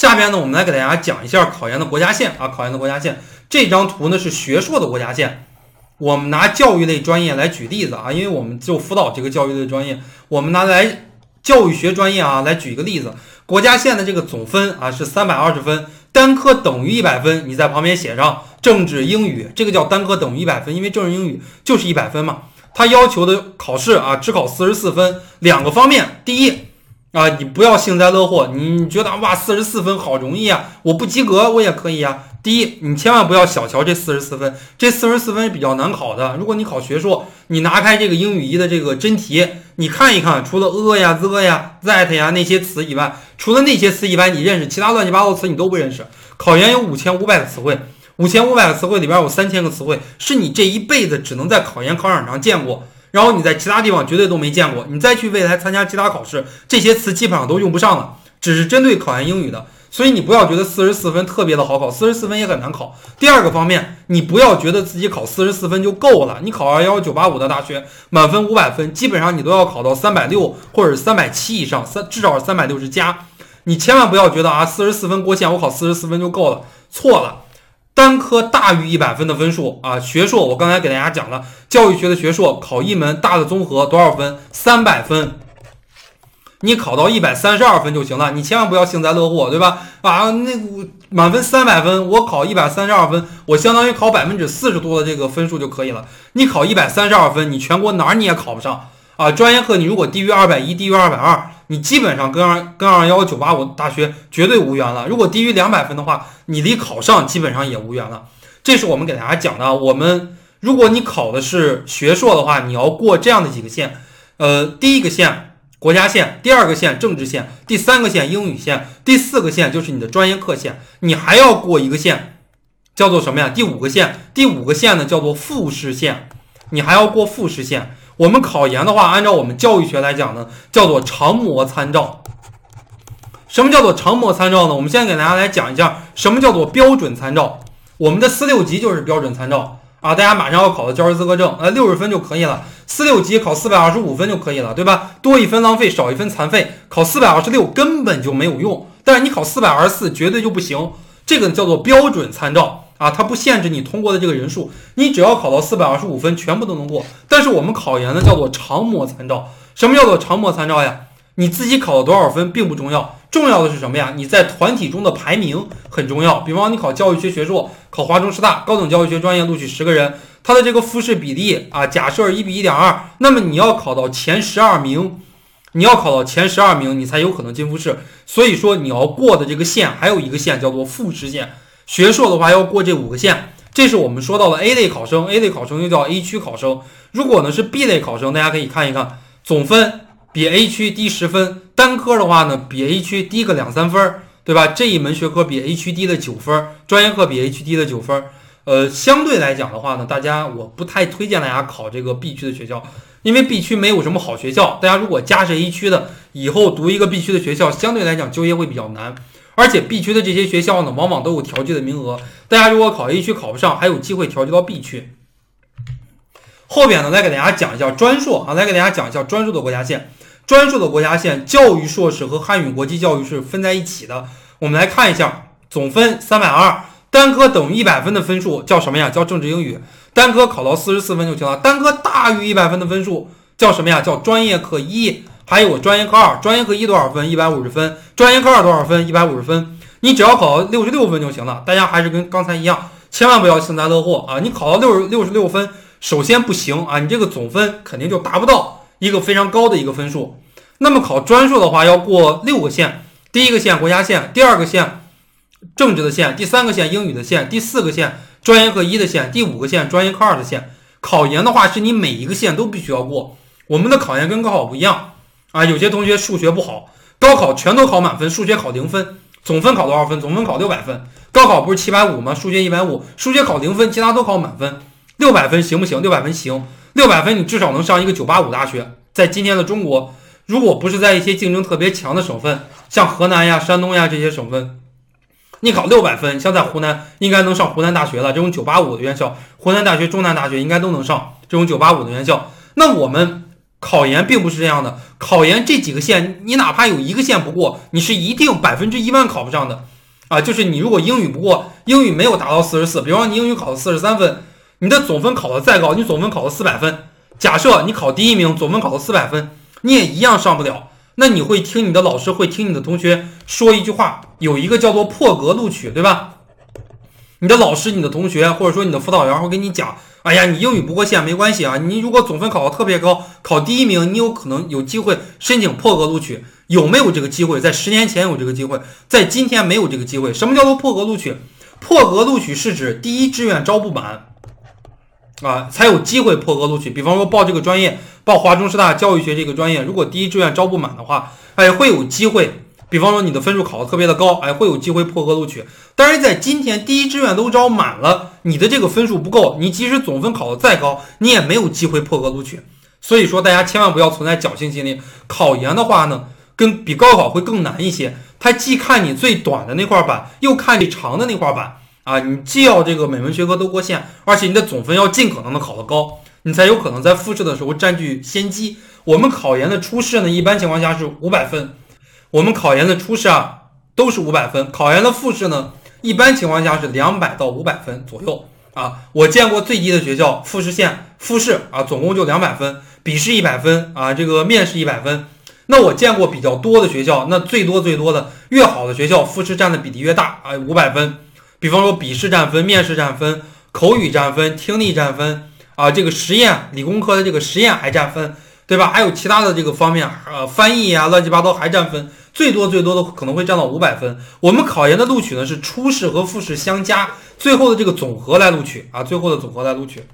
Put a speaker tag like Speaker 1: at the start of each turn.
Speaker 1: 下边呢，我们来给大家讲一下考研的国家线啊，考研的国家线。这张图呢是学硕的国家线。我们拿教育类专业来举例子啊，因为我们就辅导这个教育类专业，我们拿来教育学专业啊来举一个例子。国家线的这个总分啊是三百二十分，单科等于一百分，你在旁边写上政治英语，这个叫单科等于一百分，因为政治英语就是一百分嘛。它要求的考试啊只考四十四分，两个方面，第一。啊，你不要幸灾乐祸，你觉得哇，四十四分好容易啊，我不及格我也可以啊。第一，你千万不要小瞧这四十四分，这四十四分是比较难考的。如果你考学硕，你拿开这个英语一的这个真题，你看一看，除了 a 呀、the 呀、that 呀那些词以外，除了那些词以外，你认识其他乱七八糟词你都不认识。考研有五千五百个词汇，五千五百个词汇里边有三千个词汇是你这一辈子只能在考研考场上见过。然后你在其他地方绝对都没见过，你再去未来参加其他考试，这些词基本上都用不上了，只是针对考研英语的。所以你不要觉得四十四分特别的好考，四十四分也很难考。第二个方面，你不要觉得自己考四十四分就够了，你考二幺九八五的大学，满分五百分，基本上你都要考到三百六或者三百七以上，三至少是三百六十加。你千万不要觉得啊，四十四分过线，我考四十四分就够了，错了。单科大于一百分的分数啊，学硕我刚才给大家讲了，教育学的学硕考一门大的综合多少分？三百分，你考到一百三十二分就行了，你千万不要幸灾乐祸，对吧？啊，那满分三百分，我考一百三十二分，我相当于考百分之四十多的这个分数就可以了。你考一百三十二分，你全国哪儿你也考不上啊！专业课你如果低于二百一，低于二百二。你基本上跟二跟二幺九八五大学绝对无缘了。如果低于两百分的话，你离考上基本上也无缘了。这是我们给大家讲的。我们如果你考的是学硕的话，你要过这样的几个线。呃，第一个线国家线，第二个线政治线，第三个线英语线，第四个线就是你的专业课线。你还要过一个线，叫做什么呀？第五个线，第五个线呢叫做复试线。你还要过复试线。我们考研的话，按照我们教育学来讲呢，叫做常模参照。什么叫做常模参照呢？我们现在给大家来讲一下什么叫做标准参照。我们的四六级就是标准参照啊！大家马上要考的教师资格证，呃，六十分就可以了。四六级考四百二十五分就可以了，对吧？多一分浪费，少一分残废。考四百二十六根本就没有用，但是你考四百二十四绝对就不行。这个叫做标准参照。啊，它不限制你通过的这个人数，你只要考到四百二十五分，全部都能过。但是我们考研呢，叫做常模参照。什么叫做常模参照呀？你自己考了多少分并不重要，重要的是什么呀？你在团体中的排名很重要。比方你考教育学学硕，考华中师大高等教育学专业录取十个人，它的这个复试比例啊，假设一比一点二，那么你要考到前十二名，你要考到前十二名，你才有可能进复试。所以说你要过的这个线还有一个线叫做复试线。学硕的话要过这五个线，这是我们说到的 A 类考生，A 类考生又叫 A 区考生。如果呢是 B 类考生，大家可以看一看，总分比 A 区低十分，单科的话呢比 A 区低个两三分，对吧？这一门学科比 A 区低了九分，专业课比 A 区低了九分。呃，相对来讲的话呢，大家我不太推荐大家考这个 B 区的学校，因为 B 区没有什么好学校。大家如果加是 A 区的，以后读一个 B 区的学校，相对来讲就业会比较难。而且 B 区的这些学校呢，往往都有调剂的名额。大家如果考 A 区考不上，还有机会调剂到 B 区。后边呢，来给大家讲一下专硕啊，来给大家讲一下专硕的国家线。专硕的国家线，教育硕士和汉语国际教育是分在一起的。我们来看一下，总分三百二，单科等于一百分的分数叫什么呀？叫政治英语。单科考到四十四分就行了。单科大于一百分的分数叫什么呀？叫专业课一。还有专业课二，专业课一多少分？一百五十分。专业课二多少分？一百五十分。你只要考到六十六分就行了。大家还是跟刚才一样，千万不要幸灾乐祸啊！你考到六十六十六分，首先不行啊，你这个总分肯定就达不到一个非常高的一个分数。那么考专硕的话，要过六个线：第一个线国家线，第二个线政治的线，第三个线英语的线，第四个线专业课一的线，第五个线专业课二的线。考研的话，是你每一个线都必须要过。我们的考研跟高考不一样。啊，有些同学数学不好，高考全都考满分，数学考零分，总分考多少分？总分考六百分。高考不是七百五吗？数学一百五，数学考零分，其他都考满分。六百分行不行？六百分行，六百分你至少能上一个九八五大学。在今天的中国，如果不是在一些竞争特别强的省份，像河南呀、山东呀这些省份，你考六百分，像在湖南应该能上湖南大学了。这种九八五的院校，湖南大学、中南大学应该都能上这种九八五的院校。那我们。考研并不是这样的，考研这几个线，你哪怕有一个线不过，你是一定百分之一万考不上的啊！就是你如果英语不过，英语没有达到四十四，比方你英语考了四十三分，你的总分考的再高，你总分考了四百分，假设你考第一名，总分考了四百分，你也一样上不了。那你会听你的老师，会听你的同学说一句话，有一个叫做破格录取，对吧？你的老师、你的同学，或者说你的辅导员会跟你讲：“哎呀，你英语不过线没关系啊，你如果总分考得特别高，考第一名，你有可能有机会申请破格录取。有没有这个机会？在十年前有这个机会，在今天没有这个机会。什么叫做破格录取？破格录取是指第一志愿招不满啊，才有机会破格录取。比方说报这个专业，报华中师大教育学这个专业，如果第一志愿招不满的话，哎，会有机会。”比方说你的分数考得特别的高，哎，会有机会破格录取。但是在今天第一志愿都招满了，你的这个分数不够，你即使总分考得再高，你也没有机会破格录取。所以说大家千万不要存在侥幸心理。考研的话呢，跟比高考会更难一些。它既看你最短的那块板，又看你长的那块板啊。你既要这个每门学科都过线，而且你的总分要尽可能的考得高，你才有可能在复试的时候占据先机。我们考研的初试呢，一般情况下是五百分。我们考研的初试啊都是五百分，考研的复试呢一般情况下是两百到五百分左右啊。我见过最低的学校复试线复试啊总共就两百分，笔试一百分啊，这个面试一百分。那我见过比较多的学校，那最多最多的越好的学校复试占的比例越大啊，五百分。比方说笔试占分、面试占分、口语占分、听力占分啊，这个实验理工科的这个实验还占分，对吧？还有其他的这个方面，呃，翻译呀，乱七八糟还占分。最多最多的可能会占到五百分。我们考研的录取呢是初试和复试相加，最后的这个总和来录取啊，最后的总和来录取。